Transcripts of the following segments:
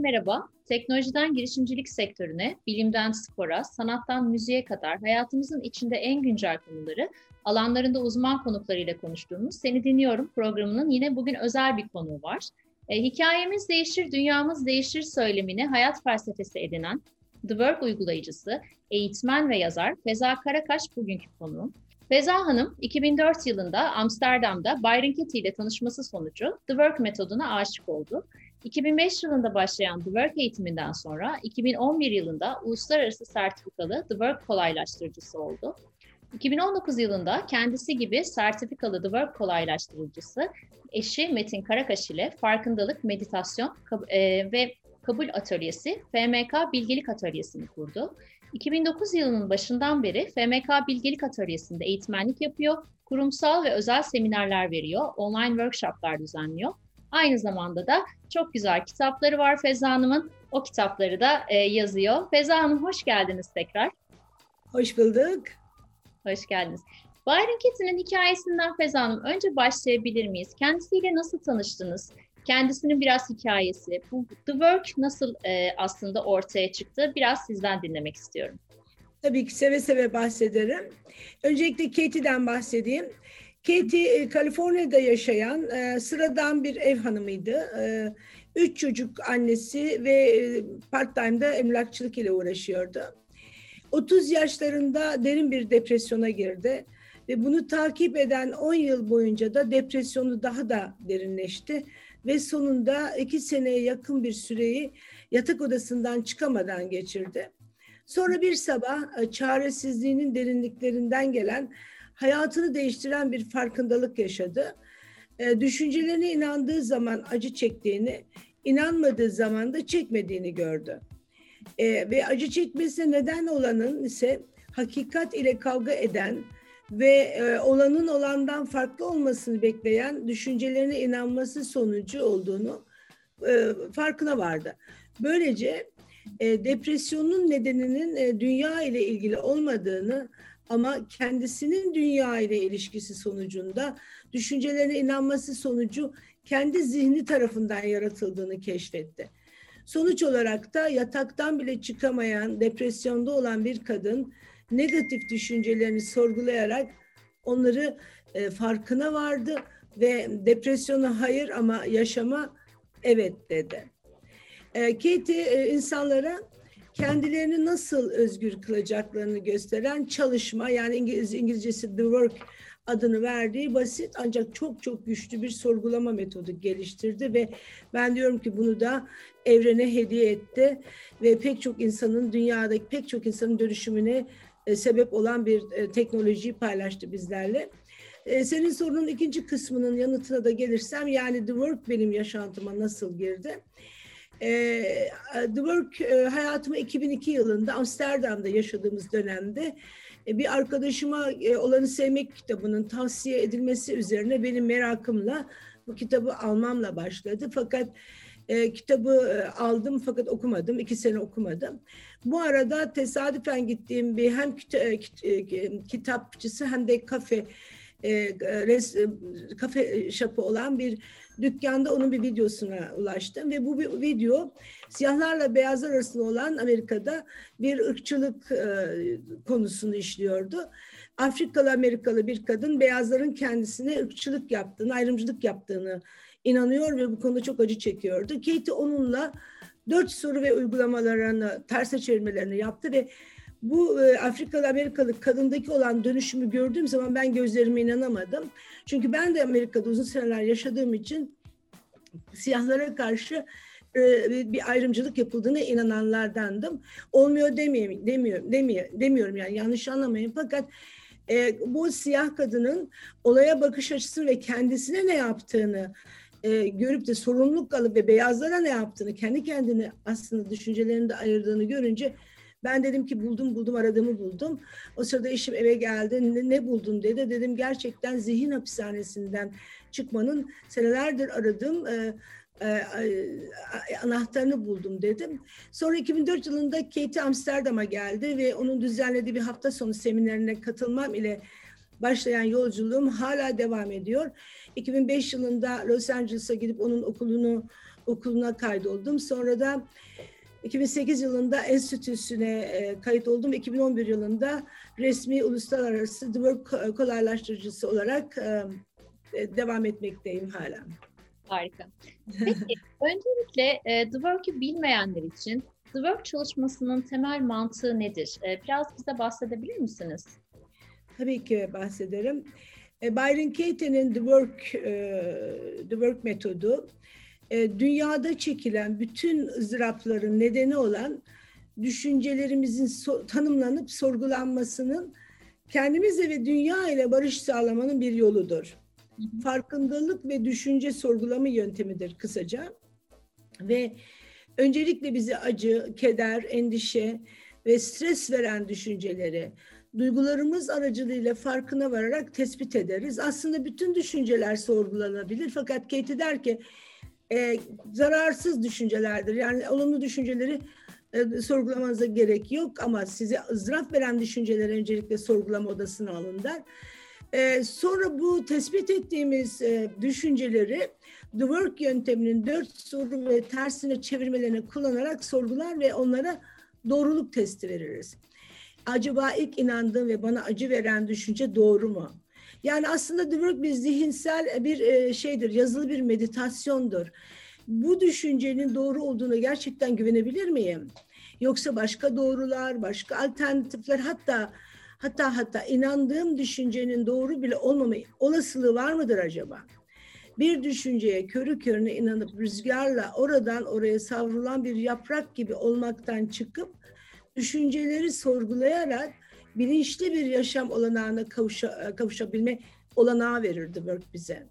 merhaba. Teknolojiden girişimcilik sektörüne, bilimden spora, sanattan müziğe kadar hayatımızın içinde en güncel konuları alanlarında uzman konuklarıyla konuştuğumuz Seni Dinliyorum programının yine bugün özel bir konuğu var. E, hikayemiz değişir, dünyamız değişir söylemini hayat felsefesi edinen The Work uygulayıcısı, eğitmen ve yazar Feza Karakaş bugünkü konuğum. Feza Hanım 2004 yılında Amsterdam'da Byron Katie ile tanışması sonucu The Work metoduna aşık oldu. 2005 yılında başlayan The Work eğitiminden sonra 2011 yılında uluslararası sertifikalı The Work kolaylaştırıcısı oldu. 2019 yılında kendisi gibi sertifikalı The Work kolaylaştırıcısı eşi Metin Karakaş ile farkındalık, meditasyon e, ve kabul atölyesi FMK Bilgelik Atölyesi'ni kurdu. 2009 yılının başından beri FMK Bilgelik Atölyesi'nde eğitmenlik yapıyor, kurumsal ve özel seminerler veriyor, online workshoplar düzenliyor. Aynı zamanda da çok güzel kitapları var Feza Hanım'ın. O kitapları da e, yazıyor. Feza Hanım hoş geldiniz tekrar. Hoş bulduk. Hoş geldiniz. Byron Katie'nin hikayesinden Feza Hanım önce başlayabilir miyiz? Kendisiyle nasıl tanıştınız? Kendisinin biraz hikayesi, bu The Work nasıl e, aslında ortaya çıktı? Biraz sizden dinlemek istiyorum. Tabii ki seve seve bahsederim. Öncelikle Katie'den bahsedeyim. Katie Kaliforniya'da yaşayan e, sıradan bir ev hanımıydı. E, üç çocuk annesi ve e, part-time'da emlakçılık ile uğraşıyordu. 30 yaşlarında derin bir depresyona girdi ve bunu takip eden 10 yıl boyunca da depresyonu daha da derinleşti ve sonunda iki seneye yakın bir süreyi yatak odasından çıkamadan geçirdi. Sonra bir sabah e, çaresizliğinin derinliklerinden gelen hayatını değiştiren bir farkındalık yaşadı. E, düşüncelerine inandığı zaman acı çektiğini, inanmadığı zaman da çekmediğini gördü. E, ve acı çekmesine neden olanın ise hakikat ile kavga eden ve e, olanın olandan farklı olmasını bekleyen düşüncelerine inanması sonucu olduğunu e, farkına vardı. Böylece e, depresyonun nedeninin e, dünya ile ilgili olmadığını ama kendisinin dünya ile ilişkisi sonucunda düşüncelerine inanması sonucu kendi zihni tarafından yaratıldığını keşfetti. Sonuç olarak da yataktan bile çıkamayan, depresyonda olan bir kadın negatif düşüncelerini sorgulayarak onları e, farkına vardı ve depresyona hayır ama yaşama evet dedi. E, Katie e, insanlara kendilerini nasıl özgür kılacaklarını gösteren çalışma yani İngiliz, İngilizcesi The Work adını verdiği basit ancak çok çok güçlü bir sorgulama metodu geliştirdi ve ben diyorum ki bunu da evrene hediye etti ve pek çok insanın dünyadaki pek çok insanın dönüşümüne e, sebep olan bir e, teknolojiyi paylaştı bizlerle. E, senin sorunun ikinci kısmının yanıtına da gelirsem yani The Work benim yaşantıma nasıl girdi? E, The Work e, hayatıma 2002 yılında Amsterdam'da yaşadığımız dönemde e, bir arkadaşıma e, Olanı Sevmek kitabının tavsiye edilmesi üzerine benim merakımla bu kitabı almamla başladı. Fakat e, kitabı e, aldım fakat okumadım. iki sene okumadım. Bu arada tesadüfen gittiğim bir hem kita, e, e kitapçısı hem de kafe e, res, kafe şapı olan bir dükkanda onun bir videosuna ulaştım ve bu bir video siyahlarla beyazlar arasında olan Amerika'da bir ırkçılık e, konusunu işliyordu. Afrikalı Amerikalı bir kadın beyazların kendisine ırkçılık yaptığını, ayrımcılık yaptığını inanıyor ve bu konuda çok acı çekiyordu. Katie onunla dört soru ve uygulamalarını, terse çevirmelerini yaptı ve bu e, Afrikalı Amerikalı kadındaki olan dönüşümü gördüğüm zaman ben gözlerime inanamadım. Çünkü ben de Amerika'da uzun seneler yaşadığım için siyahlara karşı e, bir ayrımcılık yapıldığına inananlardandım. Olmuyor demeyeyim, demiyorum, demiyor, demiyorum yani yanlış anlamayın. Fakat e, bu siyah kadının olaya bakış açısı ve kendisine ne yaptığını e, görüp de sorumluluk alıp ve beyazlara ne yaptığını, kendi kendini aslında düşüncelerinde ayırdığını görünce ben dedim ki buldum buldum aradığımı buldum. O sırada eşim eve geldi. Ne, ne buldun dedi. Dedim gerçekten zihin hapishanesinden çıkmanın senelerdir aradığım e, e, anahtarını buldum dedim. Sonra 2004 yılında Katie Amsterdam'a geldi ve onun düzenlediği bir hafta sonu seminerine katılmam ile başlayan yolculuğum hala devam ediyor. 2005 yılında Los Angeles'a gidip onun okulunu okuluna kaydoldum. Sonra da 2008 yılında enstitüsüne e, kayıt oldum. 2011 yılında resmi uluslararası The Work kolaylaştırıcısı olarak e, e, devam etmekteyim hala. Harika. Peki, öncelikle The Work'ü bilmeyenler için The Work çalışmasının temel mantığı nedir? Biraz bize bahsedebilir misiniz? Tabii ki bahsederim. Byron Katie'nin The Work, The Work metodu e, dünyada çekilen bütün ızdırapların nedeni olan düşüncelerimizin so tanımlanıp sorgulanmasının kendimizle ve dünya ile barış sağlamanın bir yoludur. Farkındalık ve düşünce sorgulama yöntemidir kısaca. Ve öncelikle bizi acı, keder, endişe ve stres veren düşünceleri duygularımız aracılığıyla farkına vararak tespit ederiz. Aslında bütün düşünceler sorgulanabilir fakat Katie der ki e, zararsız düşüncelerdir. Yani olumlu düşünceleri e, sorgulamanıza gerek yok ama size ızdırap veren düşünceleri öncelikle sorgulama odasına alın der. E, sonra bu tespit ettiğimiz e, düşünceleri The Work yönteminin dört soru ve tersine çevirmelerini kullanarak sorgular ve onlara doğruluk testi veririz. Acaba ilk inandığım ve bana acı veren düşünce doğru mu? Yani aslında Work bir zihinsel bir e, şeydir, yazılı bir meditasyondur. Bu düşüncenin doğru olduğunu gerçekten güvenebilir miyim? Yoksa başka doğrular, başka alternatifler hatta hatta hatta inandığım düşüncenin doğru bile olmama olasılığı var mıdır acaba? Bir düşünceye körü körüne inanıp rüzgarla oradan oraya savrulan bir yaprak gibi olmaktan çıkıp düşünceleri sorgulayarak bilinçli bir yaşam olanağına kavuşa, kavuşabilme olanağı verirdi Work bize.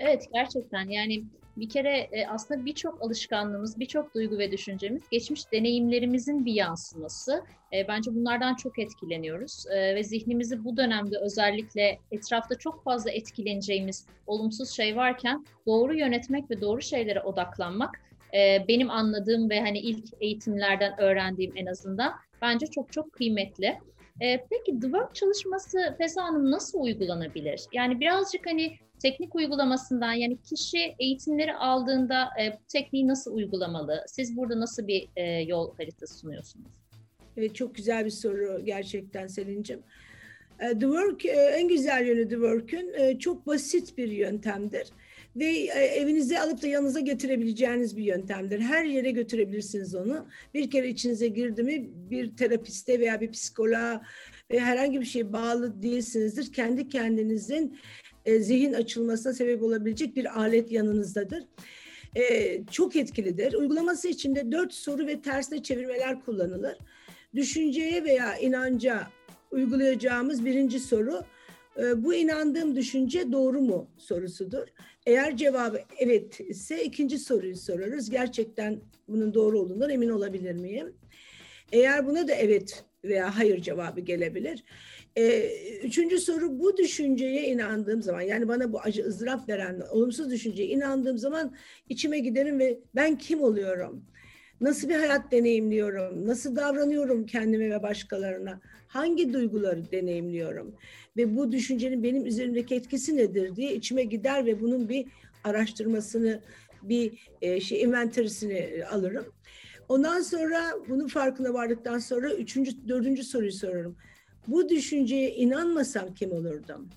evet gerçekten yani bir kere e, aslında birçok alışkanlığımız, birçok duygu ve düşüncemiz geçmiş deneyimlerimizin bir yansıması. E, bence bunlardan çok etkileniyoruz e, ve zihnimizi bu dönemde özellikle etrafta çok fazla etkileneceğimiz olumsuz şey varken doğru yönetmek ve doğru şeylere odaklanmak benim anladığım ve hani ilk eğitimlerden öğrendiğim en azından bence çok çok kıymetli. peki The Work çalışması Feza Hanım nasıl uygulanabilir? Yani birazcık hani teknik uygulamasından yani kişi eğitimleri aldığında e, bu tekniği nasıl uygulamalı? Siz burada nasıl bir e, yol haritası sunuyorsunuz? Evet, çok güzel bir soru gerçekten Selin'cim. The Work en güzel yönü The Work'ün çok basit bir yöntemdir ve evinize alıp da yanınıza getirebileceğiniz bir yöntemdir. Her yere götürebilirsiniz onu. Bir kere içinize girdi mi bir terapiste veya bir psikoloğa ve herhangi bir şeye bağlı değilsinizdir. Kendi kendinizin e, zihin açılmasına sebep olabilecek bir alet yanınızdadır. E, çok etkilidir. Uygulaması için de dört soru ve tersine çevirmeler kullanılır. Düşünceye veya inanca uygulayacağımız birinci soru e, bu inandığım düşünce doğru mu sorusudur. Eğer cevabı evet ise ikinci soruyu sorarız. Gerçekten bunun doğru olduğundan emin olabilir miyim? Eğer buna da evet veya hayır cevabı gelebilir. Ee, üçüncü soru bu düşünceye inandığım zaman yani bana bu acı ızdırap veren olumsuz düşünceye inandığım zaman içime giderim ve ben kim oluyorum? Nasıl bir hayat deneyimliyorum? Nasıl davranıyorum kendime ve başkalarına? Hangi duyguları deneyimliyorum? Ve bu düşüncenin benim üzerimdeki etkisi nedir diye içime gider ve bunun bir araştırmasını, bir e, şey inventarisini alırım. Ondan sonra bunun farkına vardıktan sonra üçüncü, dördüncü soruyu sorarım. Bu düşünceye inanmasam kim olurdum?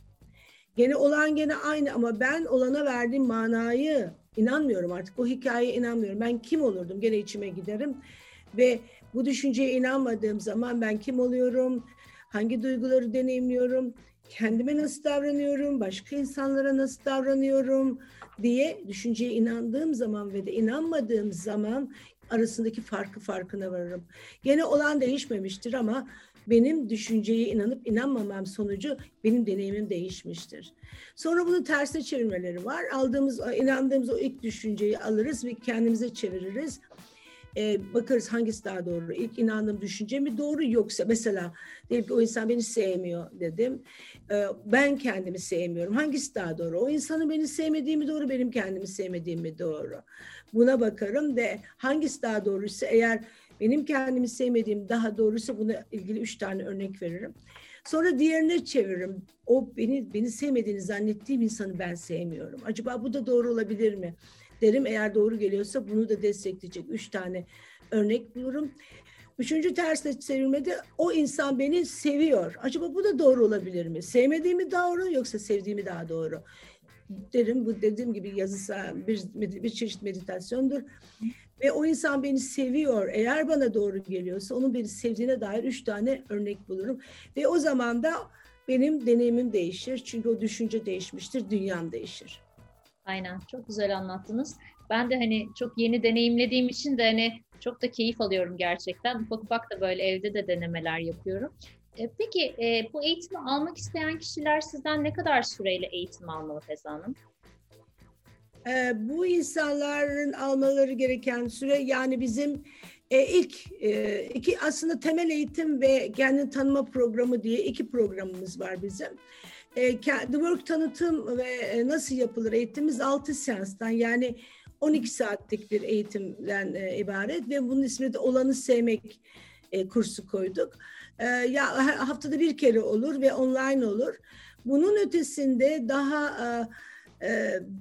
Gene olan gene aynı ama ben olana verdiğim manayı inanmıyorum artık. Bu hikayeye inanmıyorum. Ben kim olurdum? Gene içime giderim. Ve bu düşünceye inanmadığım zaman ben kim oluyorum? Hangi duyguları deneyimliyorum? Kendime nasıl davranıyorum? Başka insanlara nasıl davranıyorum? diye düşünceye inandığım zaman ve de inanmadığım zaman arasındaki farkı farkına varırım. Gene olan değişmemiştir ama benim düşünceye inanıp inanmamam sonucu benim deneyimim değişmiştir. Sonra bunun tersine çevirmeleri var. Aldığımız, inandığımız o ilk düşünceyi alırız ve kendimize çeviririz. Ee, bakarız hangisi daha doğru. İlk inandığım düşünce mi doğru yoksa mesela diyelim ki o insan beni sevmiyor dedim. Ee, ben kendimi sevmiyorum. Hangisi daha doğru? O insanın beni sevmediğimi doğru, benim kendimi sevmediğimi doğru. Buna bakarım ve hangisi daha doğruysa eğer benim kendimi sevmediğim daha doğrusu buna ilgili üç tane örnek veririm. Sonra diğerine çeviririm. O beni beni sevmediğini zannettiğim insanı ben sevmiyorum. Acaba bu da doğru olabilir mi? Derim eğer doğru geliyorsa bunu da destekleyecek üç tane örnek bulurum. Üçüncü tersle çevirmede o insan beni seviyor. Acaba bu da doğru olabilir mi? Sevmediğimi doğru yoksa sevdiğimi daha doğru? Derim bu dediğim gibi yazısa bir, bir çeşit meditasyondur. Ve o insan beni seviyor. Eğer bana doğru geliyorsa onun beni sevdiğine dair üç tane örnek bulurum. Ve o zaman da benim deneyimim değişir. Çünkü o düşünce değişmiştir, dünyam değişir. Aynen, çok güzel anlattınız. Ben de hani çok yeni deneyimlediğim için de hani çok da keyif alıyorum gerçekten. Ufak ufak da böyle evde de denemeler yapıyorum. E, peki e, bu eğitimi almak isteyen kişiler sizden ne kadar süreyle eğitim almalı Feza Hanım? E, bu insanların almaları gereken süre yani bizim e, ilk e, iki aslında temel eğitim ve kendini tanıma programı diye iki programımız var bizim. E, The Work tanıtım ve e, nasıl yapılır eğitimimiz 6 seanstan yani 12 saatlik bir eğitimden e, ibaret ve bunun ismini de olanı sevmek e, kursu koyduk. E, ya haftada bir kere olur ve online olur. Bunun ötesinde daha e,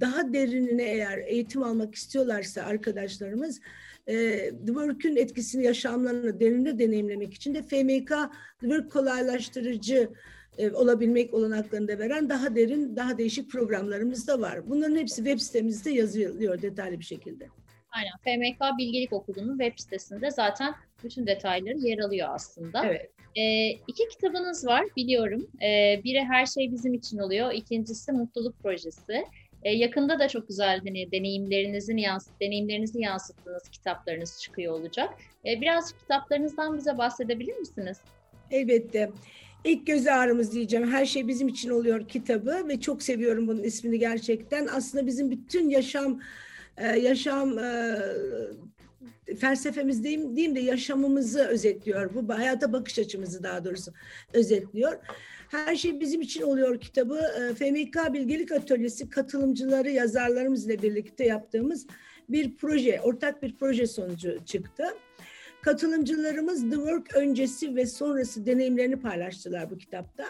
daha derinine eğer eğitim almak istiyorlarsa arkadaşlarımız e, The Work'ün etkisini yaşamlarını derinde deneyimlemek için de FMK The Work kolaylaştırıcı e, olabilmek olanaklarını da veren daha derin, daha değişik programlarımız da var. Bunların hepsi web sitemizde yazılıyor detaylı bir şekilde. Aynen. FMK Bilgelik Okulu'nun web sitesinde zaten bütün detayları yer alıyor aslında. Evet. E, iki kitabınız var biliyorum. E, biri Her Şey Bizim için oluyor. İkincisi Mutluluk Projesi. E, yakında da çok güzel hani deneyimlerinizin yansıt, deneyimlerinizi yansıttığınız kitaplarınız çıkıyor olacak. E, biraz kitaplarınızdan bize bahsedebilir misiniz? Elbette. İlk göz ağrımız diyeceğim. Her şey bizim için oluyor kitabı ve çok seviyorum bunun ismini gerçekten. Aslında bizim bütün yaşam e, yaşam e, felsefemiz diyeyim, diyeyim de yaşamımızı özetliyor. Bu hayata bakış açımızı daha doğrusu özetliyor. Her şey bizim için oluyor kitabı. E, FMK Bilgelik Atölyesi katılımcıları, yazarlarımızla birlikte yaptığımız bir proje, ortak bir proje sonucu çıktı. Katılımcılarımız The Work öncesi ve sonrası deneyimlerini paylaştılar bu kitapta.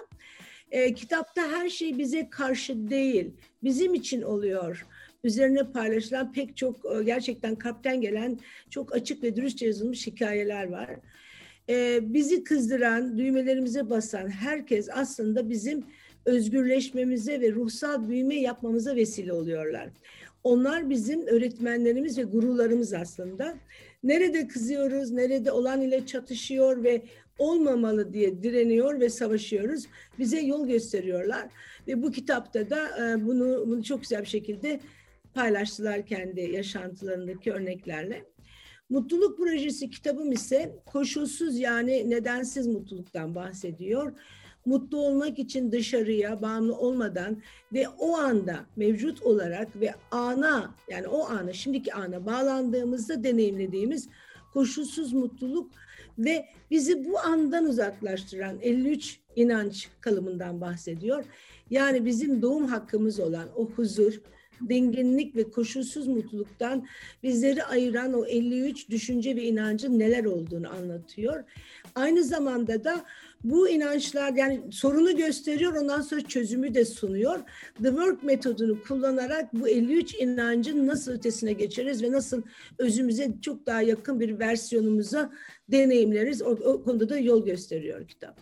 E, kitapta her şey bize karşı değil, bizim için oluyor. Üzerine paylaşılan pek çok e, gerçekten kalpten gelen çok açık ve dürüstçe yazılmış hikayeler var. E, bizi kızdıran, düğmelerimize basan herkes aslında bizim özgürleşmemize ve ruhsal büyüme yapmamıza vesile oluyorlar. Onlar bizim öğretmenlerimiz ve gurularımız aslında nerede kızıyoruz, nerede olan ile çatışıyor ve olmamalı diye direniyor ve savaşıyoruz. Bize yol gösteriyorlar ve bu kitapta da e, bunu, bunu çok güzel bir şekilde paylaştılar kendi yaşantılarındaki örneklerle. Mutluluk Projesi kitabım ise koşulsuz yani nedensiz mutluluktan bahsediyor mutlu olmak için dışarıya bağımlı olmadan ve o anda mevcut olarak ve ana yani o ana şimdiki ana bağlandığımızda deneyimlediğimiz koşulsuz mutluluk ve bizi bu andan uzaklaştıran 53 inanç kalımından bahsediyor. Yani bizim doğum hakkımız olan o huzur, denginlik ve koşulsuz mutluluktan bizleri ayıran o 53 düşünce ve inancın neler olduğunu anlatıyor. Aynı zamanda da bu inançlar yani sorunu gösteriyor ondan sonra çözümü de sunuyor. The Work metodunu kullanarak bu 53 inancın nasıl ötesine geçeriz ve nasıl özümüze çok daha yakın bir versiyonumuza deneyimleriz. O, o konuda da yol gösteriyor kitap.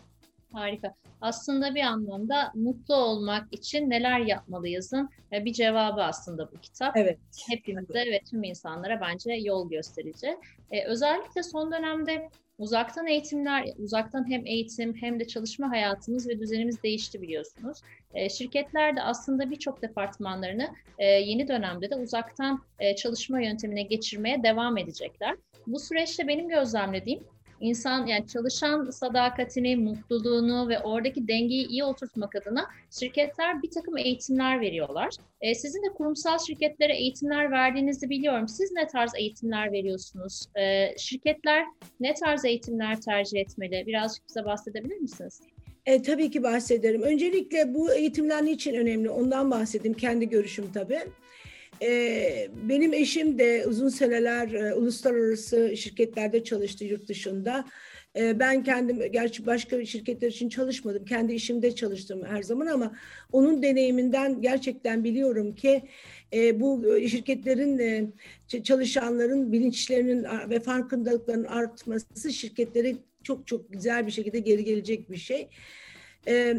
Harika. Aslında bir anlamda mutlu olmak için neler yapmalıyızın bir cevabı aslında bu kitap. Evet. Hepimize ve tüm insanlara bence yol gösterici. Ee, özellikle son dönemde Uzaktan eğitimler, uzaktan hem eğitim hem de çalışma hayatımız ve düzenimiz değişti biliyorsunuz. E, şirketler de aslında birçok departmanlarını e, yeni dönemde de uzaktan e, çalışma yöntemine geçirmeye devam edecekler. Bu süreçte benim gözlemlediğim insan yani çalışan sadakatini, mutluluğunu ve oradaki dengeyi iyi oturtmak adına şirketler bir takım eğitimler veriyorlar. E, sizin de kurumsal şirketlere eğitimler verdiğinizi biliyorum. Siz ne tarz eğitimler veriyorsunuz? E, şirketler ne tarz eğitimler tercih etmeli? Birazcık bize bahsedebilir misiniz? E, tabii ki bahsederim. Öncelikle bu eğitimler niçin önemli? Ondan bahsedeyim. Kendi görüşüm tabii. Ee, benim eşim de uzun seneler e, uluslararası şirketlerde çalıştı yurt dışında E, ben kendim, gerçi başka şirketler için çalışmadım. Kendi işimde çalıştım her zaman ama onun deneyiminden gerçekten biliyorum ki e, bu şirketlerin e, çalışanların bilinçlerinin ve farkındalıklarının artması şirketleri çok çok güzel bir şekilde geri gelecek bir şey. E,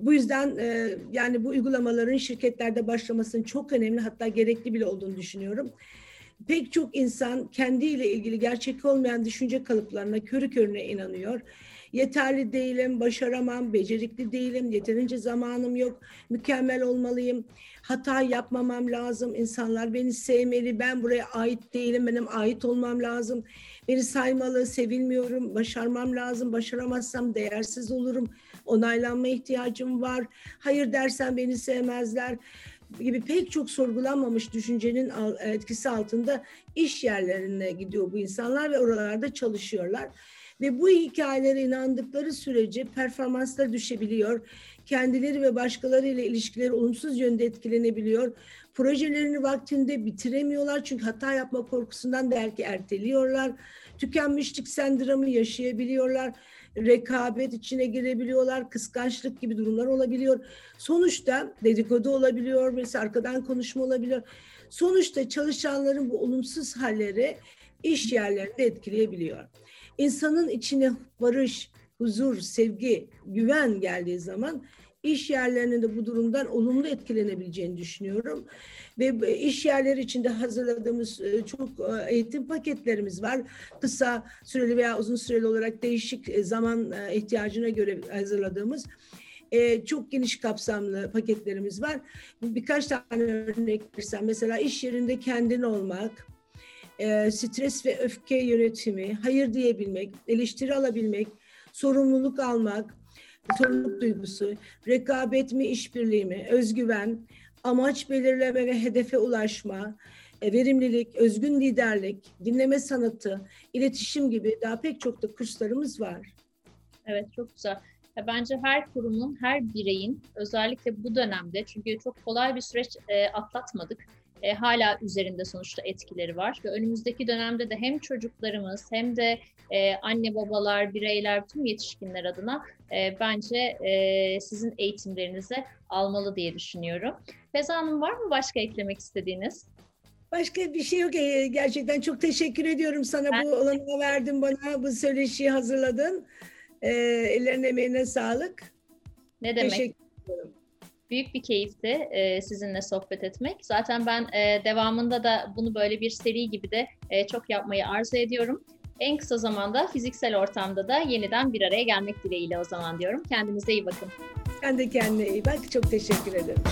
bu yüzden e, yani bu uygulamaların şirketlerde başlamasının çok önemli hatta gerekli bile olduğunu düşünüyorum. Pek çok insan kendiyle ilgili gerçek olmayan düşünce kalıplarına körü körüne inanıyor. Yeterli değilim, başaramam, becerikli değilim, yeterince zamanım yok, mükemmel olmalıyım, hata yapmamam lazım, insanlar beni sevmeli, ben buraya ait değilim, benim ait olmam lazım, beni saymalı, sevilmiyorum, başarmam lazım, başaramazsam değersiz olurum, onaylanma ihtiyacım var, hayır dersen beni sevmezler gibi pek çok sorgulanmamış düşüncenin etkisi altında iş yerlerine gidiyor bu insanlar ve oralarda çalışıyorlar. Ve bu hikayelere inandıkları sürece performansları düşebiliyor. Kendileri ve başkaları ile ilişkileri olumsuz yönde etkilenebiliyor. Projelerini vaktinde bitiremiyorlar çünkü hata yapma korkusundan belki erteliyorlar. Tükenmişlik sendromu yaşayabiliyorlar rekabet içine girebiliyorlar, kıskançlık gibi durumlar olabiliyor. Sonuçta dedikodu olabiliyor, mesela arkadan konuşma olabiliyor. Sonuçta çalışanların bu olumsuz halleri iş yerlerinde etkileyebiliyor. İnsanın içine barış, huzur, sevgi, güven geldiği zaman iş yerlerinin de bu durumdan olumlu etkilenebileceğini düşünüyorum. Ve iş yerleri içinde hazırladığımız e, çok e, eğitim paketlerimiz var. Kısa süreli veya uzun süreli olarak değişik e, zaman ihtiyacına göre hazırladığımız çok geniş kapsamlı paketlerimiz var. Birkaç tane örnek versem mesela iş yerinde kendin olmak, stres ve öfke yönetimi, hayır diyebilmek, eleştiri alabilmek, sorumluluk almak, sorumluluk duygusu, rekabet mi, işbirliği mi, özgüven, amaç belirleme ve hedefe ulaşma, e, verimlilik, özgün liderlik, dinleme sanatı, iletişim gibi daha pek çok da kurslarımız var. Evet çok güzel. Bence her kurumun, her bireyin özellikle bu dönemde çünkü çok kolay bir süreç e, atlatmadık e, hala üzerinde sonuçta etkileri var. Ve önümüzdeki dönemde de hem çocuklarımız hem de e, anne babalar, bireyler, tüm yetişkinler adına e, bence e, sizin eğitimlerinizi almalı diye düşünüyorum. Feza Hanım var mı başka eklemek istediğiniz? Başka bir şey yok. E, gerçekten çok teşekkür ediyorum sana ben... bu olanağı verdin bana, bu söyleşiyi hazırladın. E, ellerine emeğine sağlık. Ne demek? Teşekkür ederim büyük bir keyifti e, sizinle sohbet etmek. Zaten ben e, devamında da bunu böyle bir seri gibi de e, çok yapmayı arzu ediyorum. En kısa zamanda fiziksel ortamda da yeniden bir araya gelmek dileğiyle o zaman diyorum. Kendinize iyi bakın. Sen de kendine iyi bak. Çok teşekkür ederim.